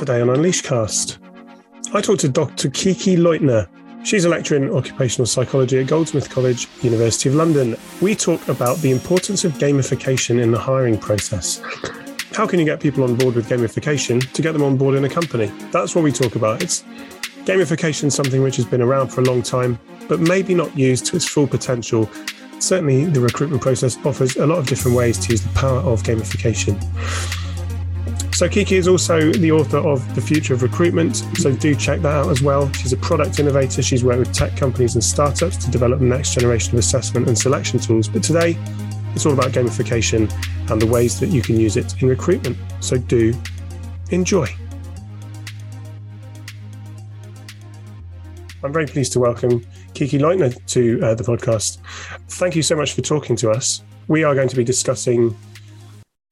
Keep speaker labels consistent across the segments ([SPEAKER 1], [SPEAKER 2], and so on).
[SPEAKER 1] Today on Unleashcast, I talked to Dr. Kiki Leutner. She's a lecturer in occupational psychology at Goldsmith College, University of London. We talk about the importance of gamification in the hiring process. How can you get people on board with gamification to get them on board in a company? That's what we talk about. It's gamification is something which has been around for a long time, but maybe not used to its full potential. Certainly, the recruitment process offers a lot of different ways to use the power of gamification. So, Kiki is also the author of The Future of Recruitment, so do check that out as well. She's a product innovator. She's worked with tech companies and startups to develop the next generation of assessment and selection tools. But today, it's all about gamification and the ways that you can use it in recruitment. So, do enjoy. I'm very pleased to welcome Kiki Leutner to uh, the podcast. Thank you so much for talking to us. We are going to be discussing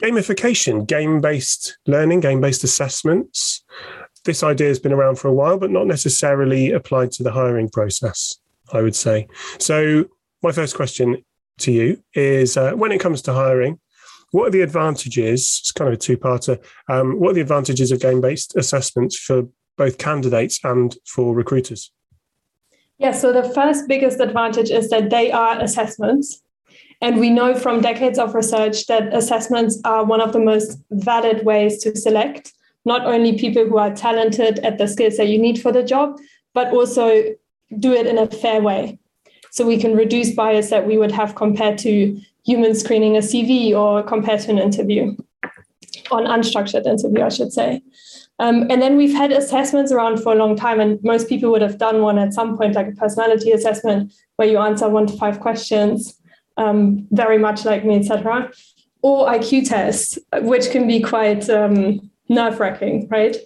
[SPEAKER 1] gamification, game based learning, game based assessments. This idea has been around for a while, but not necessarily applied to the hiring process, I would say. So, my first question to you is uh, when it comes to hiring, what are the advantages? It's kind of a two parter. Um, what are the advantages of game based assessments for both candidates and for recruiters?
[SPEAKER 2] Yeah, so the first biggest advantage is that they are assessments. And we know from decades of research that assessments are one of the most valid ways to select not only people who are talented at the skills that you need for the job, but also do it in a fair way. So we can reduce bias that we would have compared to human screening a CV or compared to an interview, on unstructured interview, I should say. Um, and then we've had assessments around for a long time, and most people would have done one at some point, like a personality assessment, where you answer one to five questions um, very much like me, etc. Or IQ tests, which can be quite um, nerve wracking, right?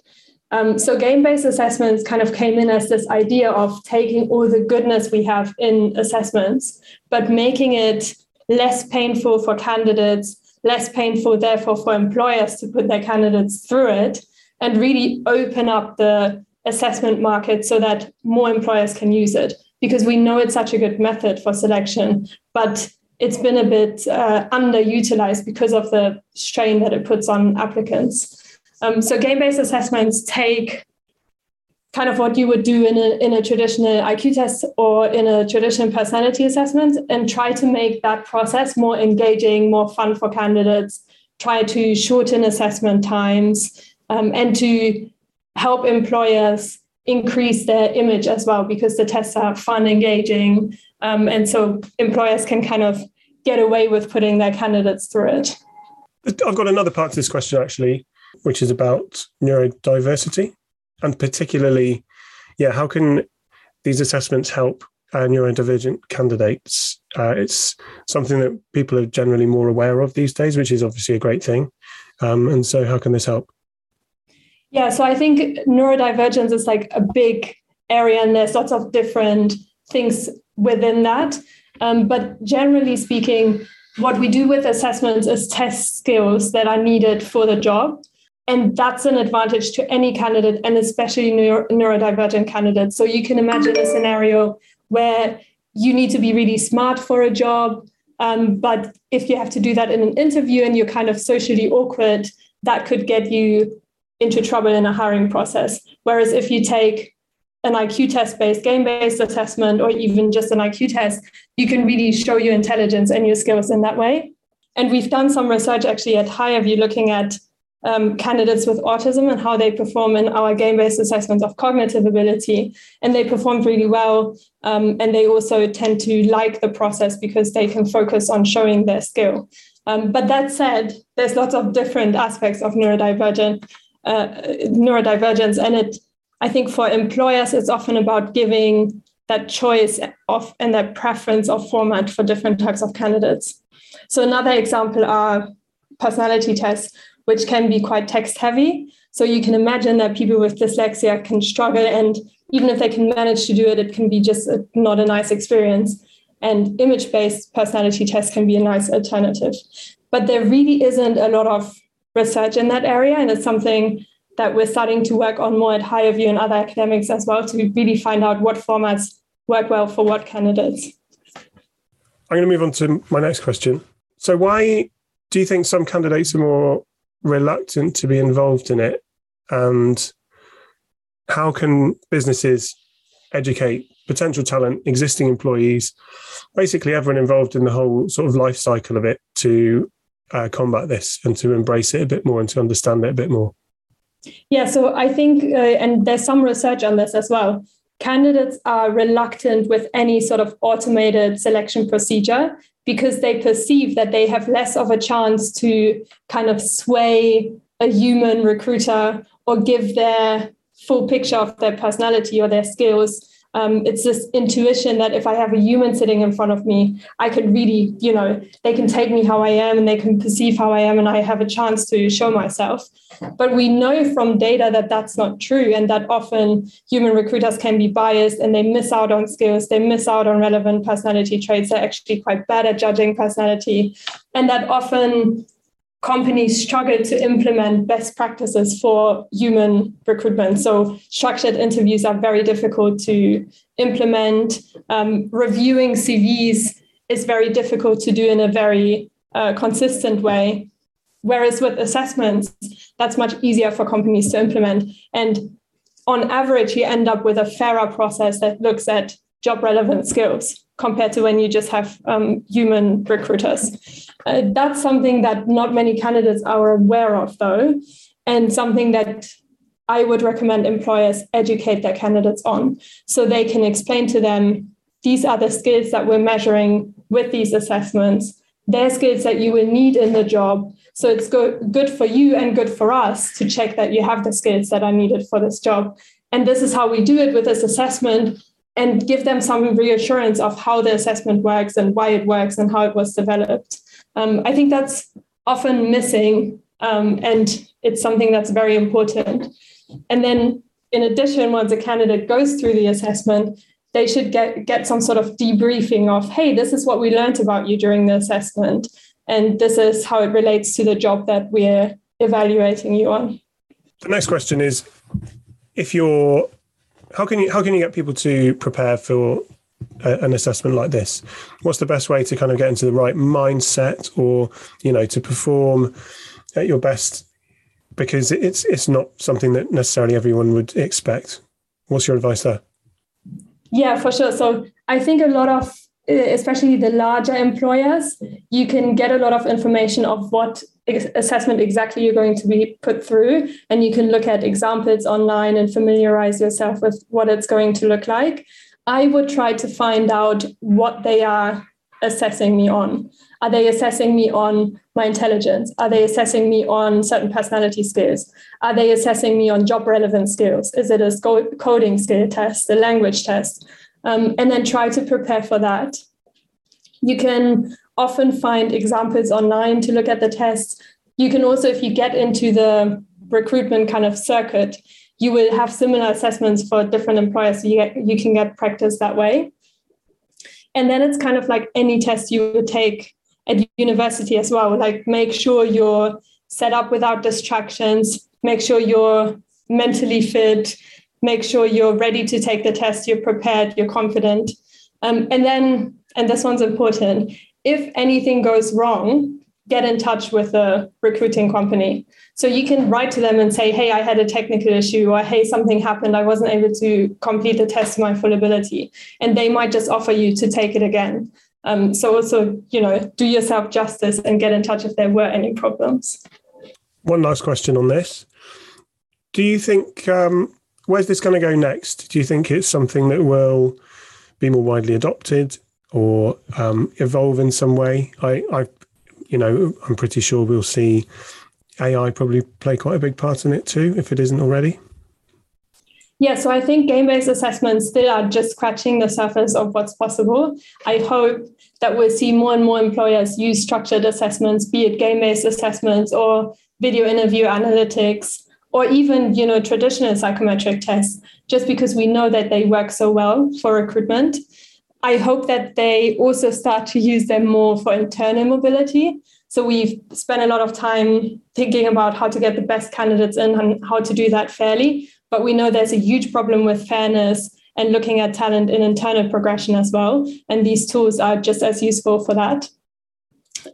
[SPEAKER 2] Um, so game based assessments kind of came in as this idea of taking all the goodness we have in assessments, but making it less painful for candidates, less painful, therefore, for employers to put their candidates through it, and really open up the assessment market so that more employers can use it. Because we know it's such a good method for selection, but it's been a bit uh, underutilized because of the strain that it puts on applicants. Um, so game-based assessments take kind of what you would do in a, in a traditional IQ test or in a traditional personality assessment and try to make that process more engaging, more fun for candidates, try to shorten assessment times, um, and to help employers increase their image as well because the tests are fun, engaging, um, and so employers can kind of get away with putting their candidates through it.
[SPEAKER 1] I've got another part to this question actually, which is about neurodiversity and particularly, yeah, how can these assessments help uh, neurodivergent candidates? Uh, it's something that people are generally more aware of these days, which is obviously a great thing. Um, and so, how can this help?
[SPEAKER 2] Yeah, so I think neurodivergence is like a big area, and there's lots of different things within that. Um, but generally speaking, what we do with assessments is test skills that are needed for the job. And that's an advantage to any candidate, and especially neuro- neurodivergent candidates. So you can imagine a scenario where you need to be really smart for a job. Um, but if you have to do that in an interview and you're kind of socially awkward, that could get you into trouble in a hiring process. Whereas if you take an IQ test based, game based assessment, or even just an IQ test, you can really show your intelligence and your skills in that way. And we've done some research actually at HireVue looking at um, candidates with autism and how they perform in our game based assessments of cognitive ability. And they performed really well. Um, and they also tend to like the process because they can focus on showing their skill. Um, but that said, there's lots of different aspects of neurodivergent uh, neurodivergence, and it I think for employers, it's often about giving that choice of and that preference of format for different types of candidates. So another example are personality tests, which can be quite text heavy. So you can imagine that people with dyslexia can struggle, and even if they can manage to do it, it can be just a, not a nice experience. And image based personality tests can be a nice alternative. But there really isn't a lot of research in that area, and it's something that we're starting to work on more at HireVue and other academics as well to really find out what formats work well for what candidates.
[SPEAKER 1] I'm going to move on to my next question. So, why do you think some candidates are more reluctant to be involved in it and how can businesses educate potential talent, existing employees, basically everyone involved in the whole sort of life cycle of it to uh, combat this and to embrace it a bit more and to understand it a bit more?
[SPEAKER 2] Yeah, so I think, uh, and there's some research on this as well. Candidates are reluctant with any sort of automated selection procedure because they perceive that they have less of a chance to kind of sway a human recruiter or give their full picture of their personality or their skills um, it's this intuition that if I have a human sitting in front of me, I can really, you know, they can take me how I am and they can perceive how I am and I have a chance to show myself. But we know from data that that's not true and that often human recruiters can be biased and they miss out on skills, they miss out on relevant personality traits. They're actually quite bad at judging personality. And that often companies struggle to implement best practices for human recruitment. So, structured interviews are very difficult to implement. Um, reviewing CVs is very difficult to do in a very uh, consistent way. Whereas with assessments, that's much easier for companies to implement. And on average, you end up with a fairer process that looks at job relevant skills compared to when you just have um, human recruiters. Uh, that's something that not many candidates are aware of, though, and something that I would recommend employers educate their candidates on so they can explain to them these are the skills that we're measuring with these assessments. They're skills that you will need in the job. So it's go- good for you and good for us to check that you have the skills that are needed for this job. And this is how we do it with this assessment and give them some reassurance of how the assessment works and why it works and how it was developed. Um, I think that's often missing, um, and it's something that's very important. And then, in addition, once a candidate goes through the assessment, they should get, get some sort of debriefing of, hey, this is what we learned about you during the assessment, and this is how it relates to the job that we're evaluating you on.
[SPEAKER 1] The next question is if you're how can you how can you get people to prepare for a, an assessment like this? What's the best way to kind of get into the right mindset, or you know, to perform at your best? Because it's it's not something that necessarily everyone would expect. What's your advice there?
[SPEAKER 2] Yeah, for sure. So I think a lot of especially the larger employers, you can get a lot of information of what assessment exactly you're going to be put through. And you can look at examples online and familiarize yourself with what it's going to look like. I would try to find out what they are assessing me on. Are they assessing me on my intelligence? Are they assessing me on certain personality skills? Are they assessing me on job relevant skills? Is it a coding skill test, a language test? um, and then try to prepare for that. You can often find examples online to look at the tests. You can also, if you get into the recruitment kind of circuit, you will have similar assessments for different employers. So you, get, you can get practice that way. And then it's kind of like any test you would take at university as well. Like make sure you're set up without distractions, make sure you're mentally fit, make sure you're ready to take the test, you're prepared, you're confident. Um, and then, and this one's important, if anything goes wrong, get in touch with the recruiting company. So you can write to them and say, hey, I had a technical issue, or hey, something happened. I wasn't able to complete the test my full ability. And they might just offer you to take it again. Um, so also, you know, do yourself justice and get in touch if there were any problems.
[SPEAKER 1] One last question on this. Do you think um, where's this going to go next? Do you think it's something that will be more widely adopted or um, evolve in some way? I, I, you know, I'm pretty sure we'll see AI probably play quite a big part in it too, if it isn't already.
[SPEAKER 2] Yeah, so I think game based assessments still are just scratching the surface of what's possible. I hope that we'll see more and more employers use structured assessments, be it game based assessments or video interview analytics, or even you know traditional psychometric tests just because we know that they work so well for recruitment i hope that they also start to use them more for internal mobility. So we've spent a lot of time thinking about how to get the best candidates in and how to do that fairly. But we know there's a huge problem with fairness and looking at talent in internal progression as well. And these tools are just as useful for that.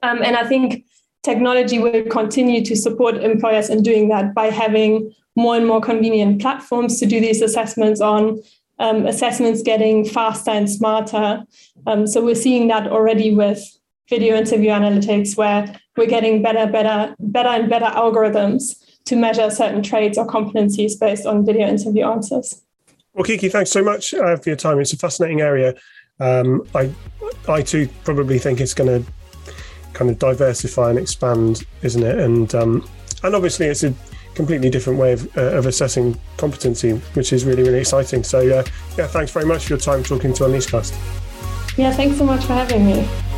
[SPEAKER 2] Um, and i think technology will continue to support employers in doing that by having more and more convenient platforms to do these assessments on. Um, assessments getting faster and smarter. Um, so we're seeing that already with video interview analytics, where we're getting better, better, better and better algorithms to measure certain traits or competencies based on video interview answers.
[SPEAKER 1] Well, Kiki, thanks so much uh, for your time. It's a fascinating area. Um, I, I too probably think it's going to kind of diversify and expand, isn't it? And um, and obviously it's a completely different way of, uh, of assessing competency, which is really really exciting. So uh, yeah, thanks very much for your time talking to Unleashcast.
[SPEAKER 2] Yeah, thanks so much for having me.